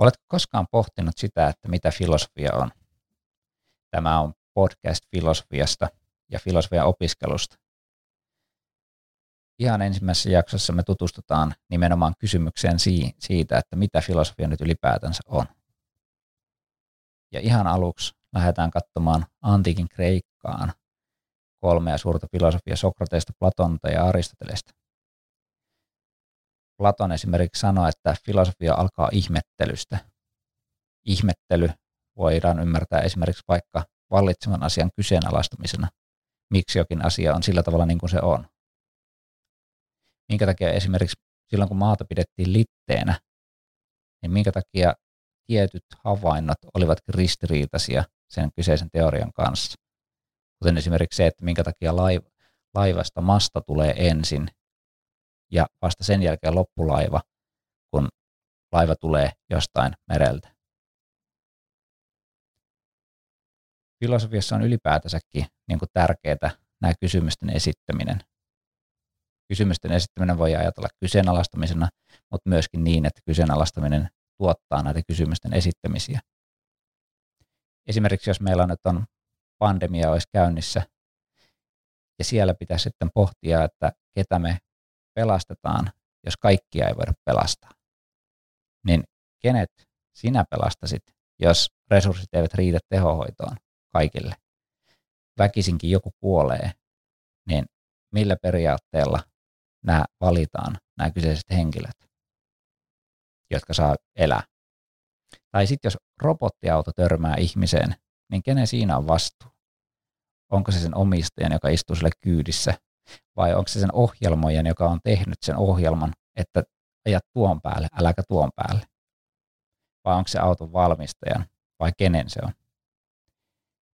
Oletko koskaan pohtinut sitä, että mitä filosofia on? Tämä on podcast filosofiasta ja filosofian opiskelusta. Ihan ensimmäisessä jaksossa me tutustutaan nimenomaan kysymykseen siitä, että mitä filosofia nyt ylipäätänsä on. Ja ihan aluksi lähdetään katsomaan antiikin Kreikkaan kolmea suurta filosofia Sokrateesta, Platonta ja Aristotelesta. Platon esimerkiksi sanoi, että filosofia alkaa ihmettelystä. Ihmettely voidaan ymmärtää esimerkiksi vaikka vallitsevan asian kyseenalaistamisena, miksi jokin asia on sillä tavalla niin kuin se on. Minkä takia esimerkiksi silloin, kun maata pidettiin litteenä, niin minkä takia tietyt havainnot olivat ristiriitaisia sen kyseisen teorian kanssa. Kuten esimerkiksi se, että minkä takia laivasta masta tulee ensin ja vasta sen jälkeen loppulaiva, kun laiva tulee jostain mereltä. Filosofiassa on ylipäätänsäkin niin kuin tärkeää nämä kysymysten esittäminen. Kysymysten esittäminen voi ajatella kyseenalaistamisena, mutta myöskin niin, että kyseenalaistaminen tuottaa näitä kysymysten esittämisiä. Esimerkiksi jos meillä nyt on pandemia olisi käynnissä ja siellä pitäisi sitten pohtia, että ketä me pelastetaan, jos kaikkia ei voida pelastaa. Niin kenet sinä pelastasit, jos resurssit eivät riitä tehohoitoon kaikille? Väkisinkin joku kuolee, niin millä periaatteella nämä valitaan, nämä kyseiset henkilöt, jotka saa elää? Tai sitten jos robottiauto törmää ihmiseen, niin kenen siinä on vastuu? Onko se sen omistajan, joka istuu sille kyydissä vai onko se sen ohjelmoijan, joka on tehnyt sen ohjelman, että ajat tuon päälle, äläkä tuon päälle? Vai onko se auton valmistajan vai kenen se on?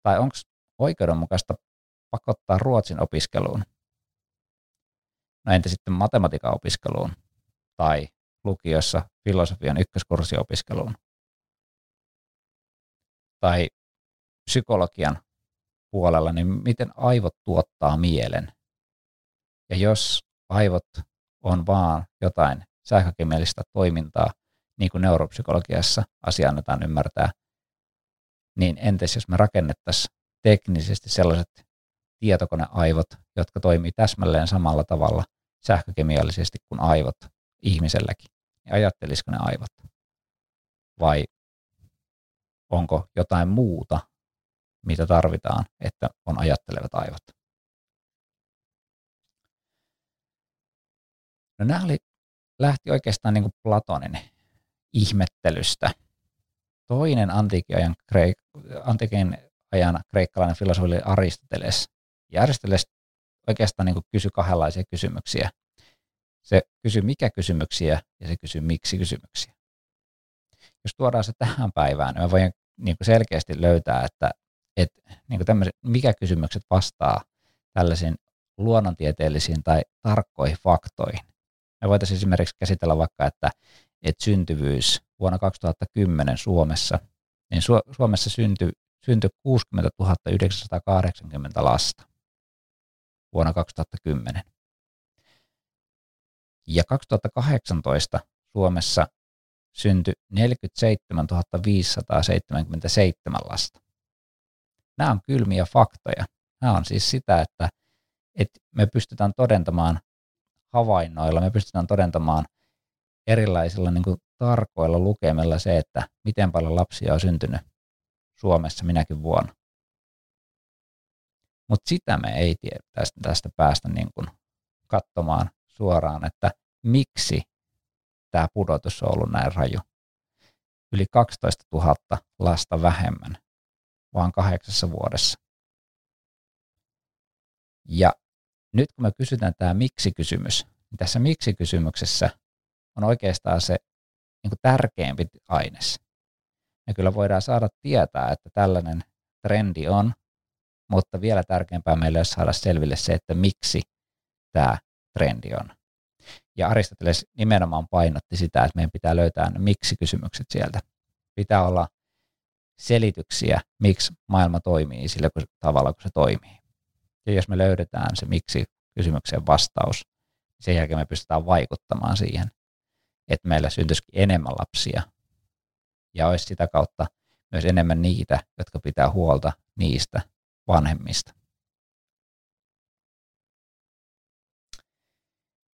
Tai onko oikeudenmukaista pakottaa ruotsin opiskeluun? No entä sitten matematiikan opiskeluun tai lukiossa filosofian ykköskurssiopiskeluun? Tai psykologian puolella, niin miten aivot tuottaa mielen? Ja jos aivot on vaan jotain sähkökemiallista toimintaa, niin kuin neuropsykologiassa asia annetaan ymmärtää, niin entäs jos me rakennettaisiin teknisesti sellaiset tietokoneaivot, jotka toimii täsmälleen samalla tavalla sähkökemiallisesti kuin aivot ihmiselläkin, niin ajattelisiko ne aivot? Vai onko jotain muuta, mitä tarvitaan, että on ajattelevat aivot? No nämä oli, lähti oikeastaan niin kuin Platonin ihmettelystä. Toinen antiikin kreik- antiikin ajan kreikkalainen filosofi oli Aristoteles. Ja Aristoteles oikeastaan niin kuin kysyi kahdenlaisia kysymyksiä. Se kysyi mikä kysymyksiä ja se kysyi miksi kysymyksiä. Jos tuodaan se tähän päivään, niin mä voin niin kuin selkeästi löytää, että, että niin kuin mikä kysymykset vastaa tällaisiin luonnontieteellisiin tai tarkkoihin faktoihin. Me voitaisiin esimerkiksi käsitellä vaikka, että, että syntyvyys vuonna 2010 Suomessa, niin Su- Suomessa syntyi, syntyi 60 980 lasta vuonna 2010. Ja 2018 Suomessa syntyi 47 577 lasta. Nämä on kylmiä faktoja. Nämä on siis sitä, että, että me pystytään todentamaan havainnoilla, me pystytään todentamaan erilaisilla niin kuin tarkoilla lukemilla se, että miten paljon lapsia on syntynyt Suomessa minäkin vuonna. Mutta sitä me ei tiedä tästä, tästä päästä niin kuin katsomaan suoraan, että miksi tämä pudotus on ollut näin raju. Yli 12 000 lasta vähemmän, vaan kahdeksassa vuodessa. Ja nyt kun me kysytään tämä miksi-kysymys, niin tässä miksi-kysymyksessä on oikeastaan se niin tärkeämpi aines. Me kyllä voidaan saada tietää, että tällainen trendi on, mutta vielä tärkeämpää meille olisi saada selville se, että miksi tämä trendi on. Ja Aristoteles nimenomaan painotti sitä, että meidän pitää löytää miksi-kysymykset sieltä. Pitää olla selityksiä, miksi maailma toimii sillä tavalla, kun se toimii. Ja jos me löydetään se miksi kysymykseen vastaus, niin sen jälkeen me pystytään vaikuttamaan siihen, että meillä syntyisikin enemmän lapsia ja olisi sitä kautta myös enemmän niitä, jotka pitää huolta niistä vanhemmista.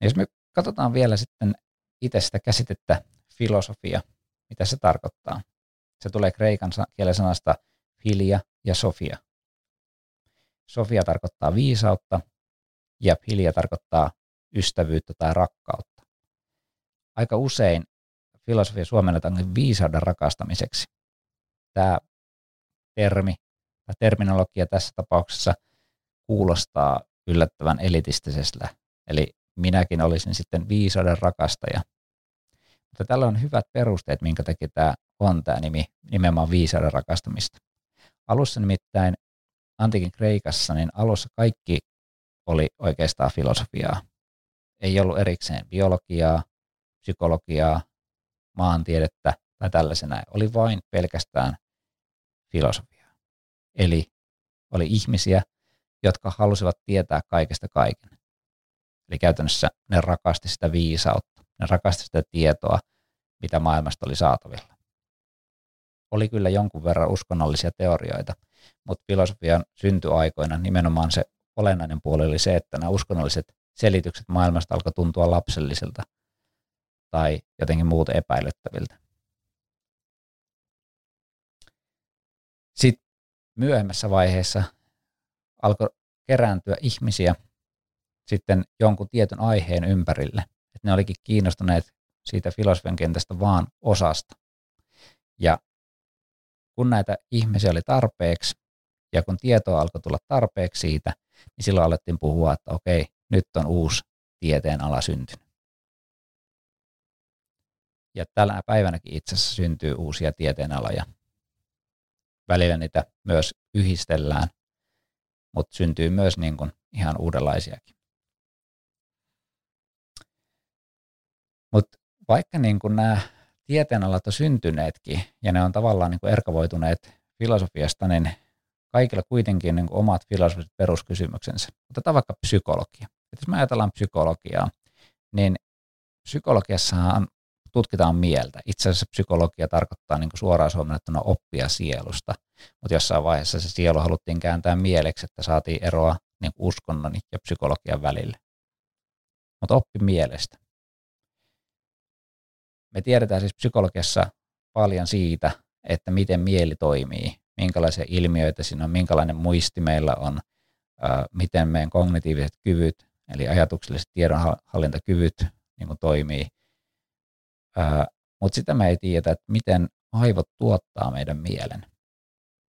Jos me katsotaan vielä sitten itse sitä käsitettä filosofia, mitä se tarkoittaa. Se tulee kreikan kielen sanasta filia ja sofia. Sofia tarkoittaa viisautta ja filia tarkoittaa ystävyyttä tai rakkautta. Aika usein filosofia suomennetaan viisauden rakastamiseksi. Tämä termi tai terminologia tässä tapauksessa kuulostaa yllättävän elitistisellä. Eli minäkin olisin sitten viisauden rakastaja. Mutta tällä on hyvät perusteet, minkä takia tämä on tämä nimi, nimenomaan viisauden rakastamista. Alussa nimittäin antiikin Kreikassa, niin alussa kaikki oli oikeastaan filosofiaa. Ei ollut erikseen biologiaa, psykologiaa, maantiedettä tai tällaisena. Oli vain pelkästään filosofiaa. Eli oli ihmisiä, jotka halusivat tietää kaikesta kaiken. Eli käytännössä ne rakasti sitä viisautta, ne rakasti sitä tietoa, mitä maailmasta oli saatavilla. Oli kyllä jonkun verran uskonnollisia teorioita, mutta filosofian syntyaikoina nimenomaan se olennainen puoli oli se, että nämä uskonnolliset selitykset maailmasta alkoi tuntua lapsellisilta tai jotenkin muut epäilyttäviltä. Sitten myöhemmässä vaiheessa alkoi kerääntyä ihmisiä sitten jonkun tietyn aiheen ympärille. Että ne olikin kiinnostuneet siitä filosofian kentästä vaan osasta. Ja kun näitä ihmisiä oli tarpeeksi ja kun tietoa alkoi tulla tarpeeksi siitä, niin silloin alettiin puhua, että okei, nyt on uusi tieteen ala syntynyt. Ja tällä päivänäkin itse asiassa syntyy uusia tieteenaloja. Välillä niitä myös yhdistellään, mutta syntyy myös niin kuin ihan uudenlaisiakin. Mutta vaikka niin kuin nämä tieteenalat on syntyneetkin ja ne on tavallaan niin kuin erkavoituneet filosofiasta, niin kaikilla kuitenkin niin kuin omat filosofiset peruskysymyksensä. Otetaan vaikka psykologia. Et jos me ajatellaan psykologiaa, niin psykologiassahan tutkitaan mieltä. Itse asiassa psykologia tarkoittaa niin kuin suoraan suomennettuna oppia sielusta, mutta jossain vaiheessa se sielu haluttiin kääntää mieleksi, että saatiin eroa niin kuin uskonnon ja psykologian välille. Mutta oppi mielestä. Me tiedetään siis psykologiassa paljon siitä, että miten mieli toimii, minkälaisia ilmiöitä siinä on, minkälainen muisti meillä on, miten meidän kognitiiviset kyvyt, eli ajatukselliset tiedonhallintakyvyt niin kuin toimii. Mutta sitä me ei tiedä, että miten aivot tuottaa meidän mielen.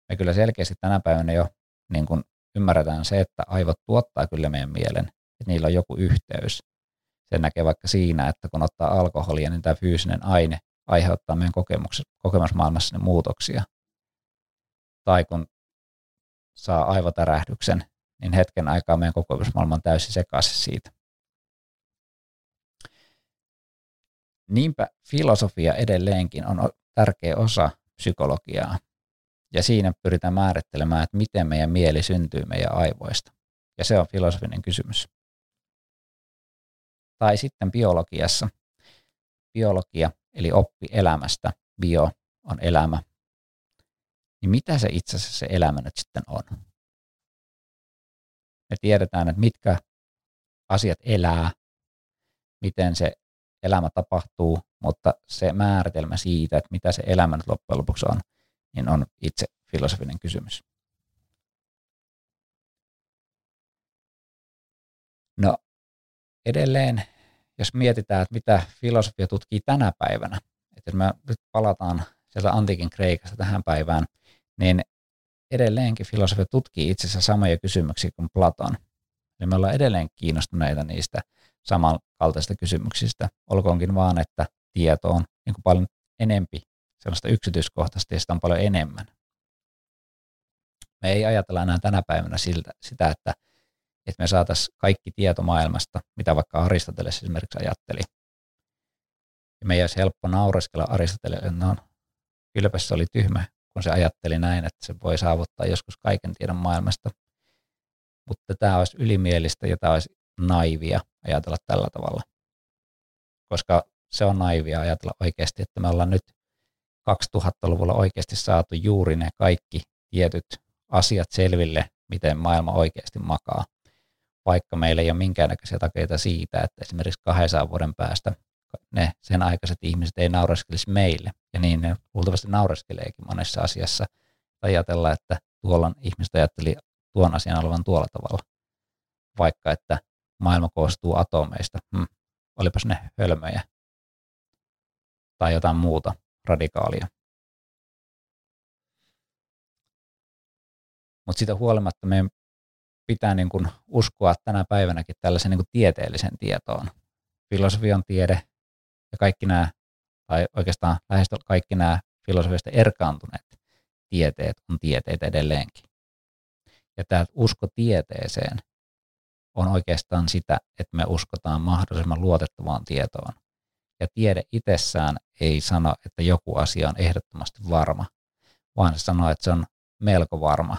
Me kyllä selkeästi tänä päivänä jo niin kuin ymmärretään se, että aivot tuottaa kyllä meidän mielen, että niillä on joku yhteys. Sen näkee vaikka siinä, että kun ottaa alkoholia, niin tämä fyysinen aine aiheuttaa meidän kokemusmaailmassa ne muutoksia. Tai kun saa aivotärähdyksen, niin hetken aikaa meidän kokemusmaailma on täysin sekaisin siitä. Niinpä filosofia edelleenkin on tärkeä osa psykologiaa. Ja siinä pyritään määrittelemään, että miten meidän mieli syntyy meidän aivoista. Ja se on filosofinen kysymys tai sitten biologiassa. Biologia, eli oppi elämästä, bio on elämä. Niin mitä se itse asiassa se elämä nyt sitten on? Me tiedetään, että mitkä asiat elää, miten se elämä tapahtuu, mutta se määritelmä siitä, että mitä se elämä nyt loppujen lopuksi on, niin on itse filosofinen kysymys. No, edelleen, jos mietitään, että mitä filosofia tutkii tänä päivänä, että jos me nyt palataan sieltä antiikin Kreikasta tähän päivään, niin edelleenkin filosofia tutkii itse asiassa samoja kysymyksiä kuin Platon. Eli me ollaan edelleen kiinnostuneita niistä samankaltaisista kysymyksistä, olkoonkin vaan, että tieto on niin kuin paljon enempi sellaista yksityiskohtaista ja sitä on paljon enemmän. Me ei ajatella enää tänä päivänä siltä, sitä, että että me saataisiin kaikki tieto maailmasta, mitä vaikka Aristoteles esimerkiksi ajatteli. Ja me ei olisi helppo naureskella Aristotelelle, no kylläpä se oli tyhmä, kun se ajatteli näin, että se voi saavuttaa joskus kaiken tiedon maailmasta. Mutta tämä olisi ylimielistä ja tämä olisi naivia ajatella tällä tavalla. Koska se on naivia ajatella oikeasti, että me ollaan nyt 2000-luvulla oikeasti saatu juuri ne kaikki tietyt asiat selville, miten maailma oikeasti makaa, vaikka meillä ei ole minkäännäköisiä takeita siitä, että esimerkiksi 200 vuoden päästä ne sen aikaiset ihmiset ei naureskelisi meille, ja niin ne luultavasti naureskeleekin monessa asiassa, ajatella, että tuolla ihmiset ajatteli tuon asian olevan tuolla tavalla, vaikka että maailma koostuu atomeista. Hmm, olipas ne hölmöjä. Tai jotain muuta radikaalia. Mutta sitä huolimatta meidän pitää niin kuin uskoa tänä päivänäkin tällaisen niin kuin tieteellisen tietoon. Filosofian tiede ja kaikki nämä, tai oikeastaan lähes kaikki nämä filosofiasta erkaantuneet tieteet on tieteet edelleenkin. Ja tämä usko tieteeseen on oikeastaan sitä, että me uskotaan mahdollisimman luotettavaan tietoon. Ja tiede itsessään ei sano, että joku asia on ehdottomasti varma, vaan se sanoo, että se on melko varma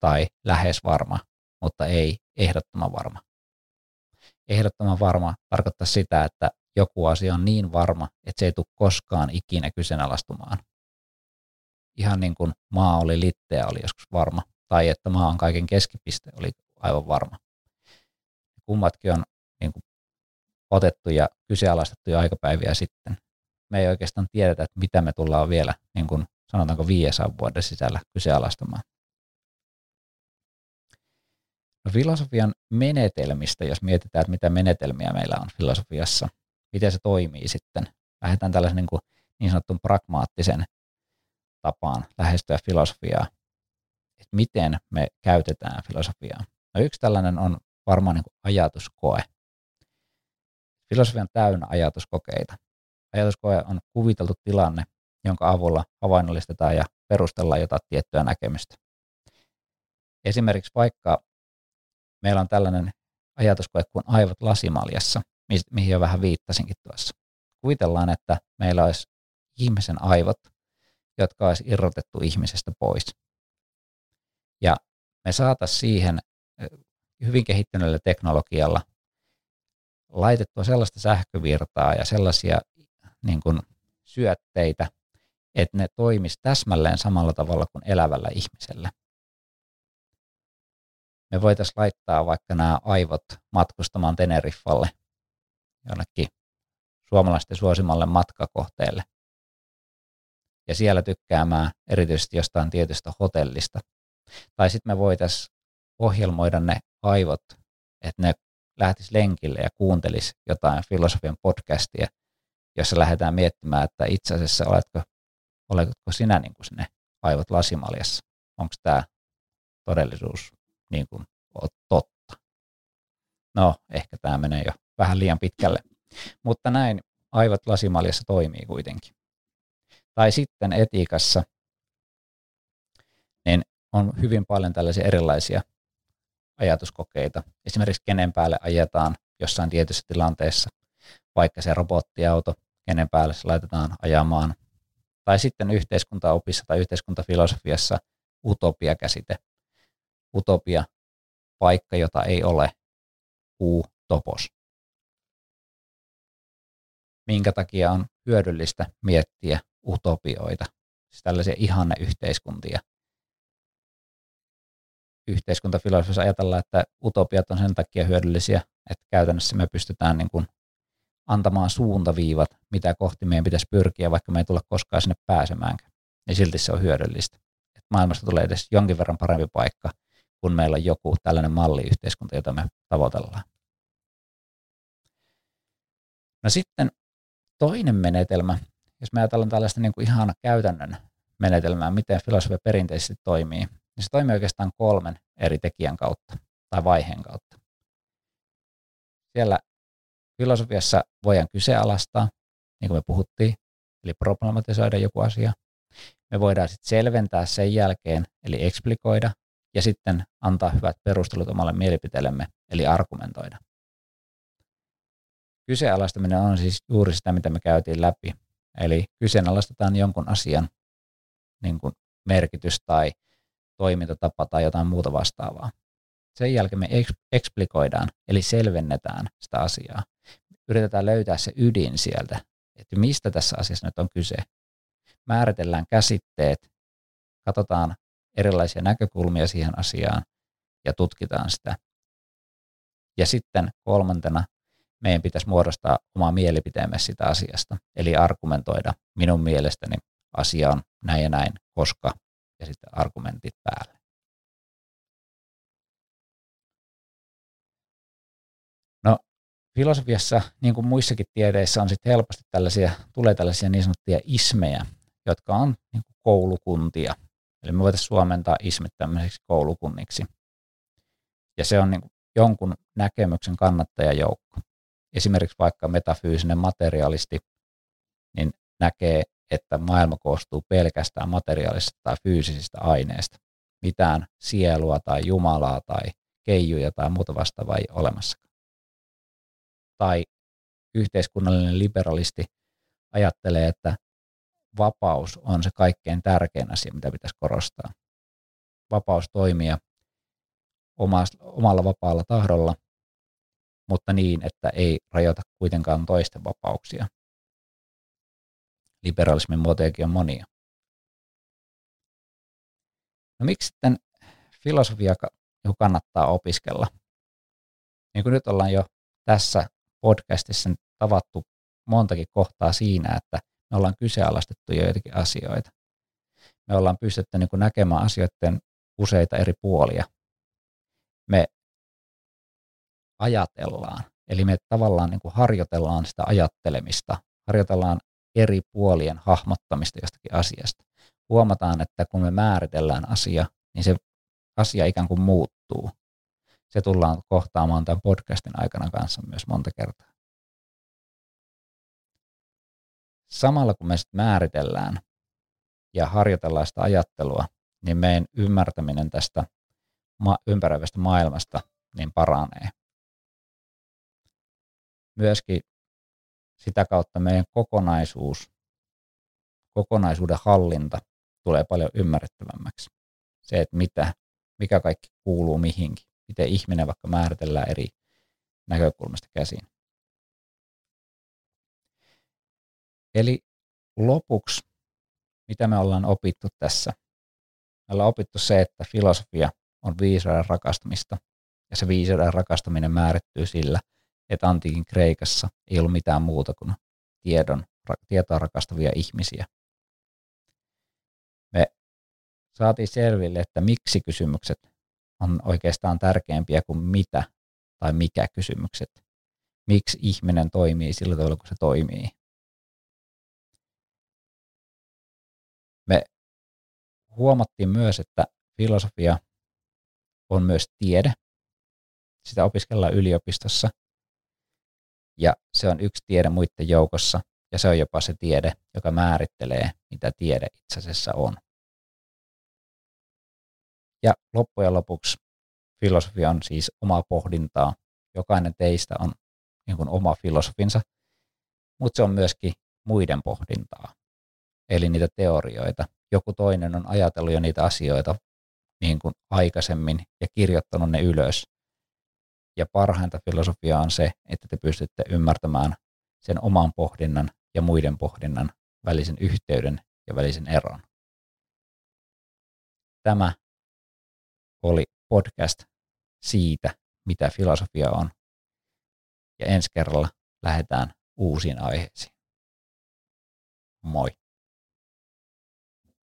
tai lähes varma, mutta ei ehdottoman varma. Ehdottoman varma tarkoittaa sitä, että joku asia on niin varma, että se ei tule koskaan ikinä kyseenalaistumaan. Ihan niin kuin maa oli litteä oli joskus varma, tai että maa on kaiken keskipiste oli aivan varma. Kummatkin on niin kuin otettu ja kyseenalaistettu jo aikapäiviä sitten. Me ei oikeastaan tiedetä, että mitä me tullaan vielä, niin kuin sanotaanko 500 vuoden sisällä kyseenalaistamaan. No filosofian menetelmistä, jos mietitään, että mitä menetelmiä meillä on filosofiassa, miten se toimii sitten. Lähdetään tällaisen niin, niin sanotun pragmaattisen tapaan lähestyä filosofiaa, että miten me käytetään filosofiaa. No yksi tällainen on varmaan niin kuin ajatuskoe. Filosofia on täynnä ajatuskokeita. Ajatuskoe on kuviteltu tilanne, jonka avulla havainnollistetaan ja perustellaan jotain tiettyä näkemystä. Esimerkiksi vaikka meillä on tällainen ajatuskoe kuin aivot lasimaljassa, mihin jo vähän viittasinkin tuossa. Kuvitellaan, että meillä olisi ihmisen aivot, jotka olisi irrotettu ihmisestä pois. Ja me saataisiin siihen hyvin kehittyneellä teknologialla laitettua sellaista sähkövirtaa ja sellaisia niin kuin syötteitä, että ne toimisi täsmälleen samalla tavalla kuin elävällä ihmisellä. Me voitaisiin laittaa vaikka nämä aivot matkustamaan Teneriffalle jonnekin suomalaisten suosimalle matkakohteelle ja siellä tykkäämään erityisesti jostain tietystä hotellista. Tai sitten me voitaisiin ohjelmoida ne aivot, että ne lähtis lenkille ja kuuntelis jotain filosofian podcastia, jossa lähdetään miettimään, että itse asiassa oletko, oletko sinä niin kuin sinne aivot lasimaljassa. Onko tämä todellisuus niin kuin totta? No, ehkä tämä menee jo vähän liian pitkälle. Mutta näin aivot lasimaljassa toimii kuitenkin. Tai sitten etiikassa, niin on hyvin paljon tällaisia erilaisia ajatuskokeita. Esimerkiksi kenen päälle ajetaan jossain tietyssä tilanteessa, vaikka se robottiauto, kenen päälle se laitetaan ajamaan. Tai sitten yhteiskuntaopissa tai yhteiskuntafilosofiassa utopia-käsite. Utopia, paikka, jota ei ole, uu, topos. Minkä takia on hyödyllistä miettiä utopioita, siis tällaisia ihanne yhteiskuntia, yhteiskuntafilosofiassa ajatellaan, että utopiat on sen takia hyödyllisiä, että käytännössä me pystytään niin kuin antamaan suuntaviivat, mitä kohti meidän pitäisi pyrkiä, vaikka me ei tulla koskaan sinne pääsemäänkään. Niin silti se on hyödyllistä. Että maailmasta tulee edes jonkin verran parempi paikka, kun meillä on joku tällainen malliyhteiskunta, jota me tavoitellaan. No sitten toinen menetelmä, jos me ajatellaan tällaista niin kuin ihan käytännön menetelmää, miten filosofia perinteisesti toimii, niin se toimii oikeastaan kolmen eri tekijän kautta tai vaiheen kautta. Siellä filosofiassa voidaan kyseenalaistaa, niin kuin me puhuttiin, eli problematisoida joku asia. Me voidaan sitten selventää sen jälkeen, eli eksplikoida, ja sitten antaa hyvät perustelut omalle mielipiteellemme, eli argumentoida. Kyseenalaistaminen on siis juuri sitä, mitä me käytiin läpi. Eli kyseenalaistetaan jonkun asian niin kuin merkitys tai toimintatapa tai jotain muuta vastaavaa. Sen jälkeen me eksplikoidaan, eli selvennetään sitä asiaa. Yritetään löytää se ydin sieltä, että mistä tässä asiassa nyt on kyse. määritellään käsitteet, katsotaan erilaisia näkökulmia siihen asiaan ja tutkitaan sitä. Ja sitten kolmantena meidän pitäisi muodostaa oma mielipiteemme sitä asiasta, eli argumentoida minun mielestäni asia on näin ja näin, koska, ja sitten argumentit päälle. No, filosofiassa, niin kuin muissakin tiedeissä, on sitten helposti tällaisia, tulee tällaisia niin sanottuja ismejä, jotka on niin kuin koulukuntia. Eli me voitaisiin suomentaa ismit tämmöiseksi koulukunniksi. Ja se on niin jonkun näkemyksen kannattajajoukko. Esimerkiksi vaikka metafyysinen materialisti niin näkee, että maailma koostuu pelkästään materiaalisista tai fyysisistä aineista. Mitään sielua tai jumalaa tai keijuja tai muuta vastaavaa ei olemassa. Tai yhteiskunnallinen liberalisti ajattelee, että vapaus on se kaikkein tärkein asia, mitä pitäisi korostaa. Vapaus toimia omalla vapaalla tahdolla, mutta niin, että ei rajoita kuitenkaan toisten vapauksia. Liberalismin muotojakin on monia. No miksi sitten filosofia kannattaa opiskella? Niin kuin nyt ollaan jo tässä podcastissa tavattu montakin kohtaa siinä, että me ollaan kyseenalaistettu joitakin asioita. Me ollaan pystytty niin näkemään asioiden useita eri puolia. Me ajatellaan, eli me tavallaan niin kuin harjoitellaan sitä ajattelemista, harjoitellaan eri puolien hahmottamista jostakin asiasta. Huomataan, että kun me määritellään asia, niin se asia ikään kuin muuttuu. Se tullaan kohtaamaan tämän podcastin aikana kanssa myös monta kertaa. Samalla kun me sitten määritellään ja harjoitellaan sitä ajattelua, niin meidän ymmärtäminen tästä ma- ympäröivästä maailmasta niin paranee. Myöskin sitä kautta meidän kokonaisuus, kokonaisuuden hallinta tulee paljon ymmärrettävämmäksi. Se, että mitä, mikä kaikki kuuluu mihinkin, miten ihminen vaikka määritellään eri näkökulmasta käsin. Eli lopuksi, mitä me ollaan opittu tässä? Me ollaan opittu se, että filosofia on viisauden rakastamista, ja se viisauden rakastaminen määrittyy sillä, että antiikin Kreikassa ei ollut mitään muuta kuin tiedon, tietoa rakastavia ihmisiä. Me saatiin selville, että miksi kysymykset on oikeastaan tärkeämpiä kuin mitä tai mikä kysymykset. Miksi ihminen toimii sillä tavalla, kun se toimii. Huomattiin myös, että filosofia on myös tiede. Sitä opiskellaan yliopistossa. Ja se on yksi tiede muiden joukossa. Ja se on jopa se tiede, joka määrittelee, mitä tiede itse asiassa on. Ja loppujen lopuksi filosofia on siis omaa pohdintaa. Jokainen teistä on niin kuin oma filosofinsa, mutta se on myöskin muiden pohdintaa eli niitä teorioita. Joku toinen on ajatellut jo niitä asioita niin kuin aikaisemmin ja kirjoittanut ne ylös. Ja parhainta filosofiaa on se, että te pystytte ymmärtämään sen oman pohdinnan ja muiden pohdinnan välisen yhteyden ja välisen eron. Tämä oli podcast siitä, mitä filosofia on. Ja ensi kerralla lähdetään uusiin aiheisiin. Moi.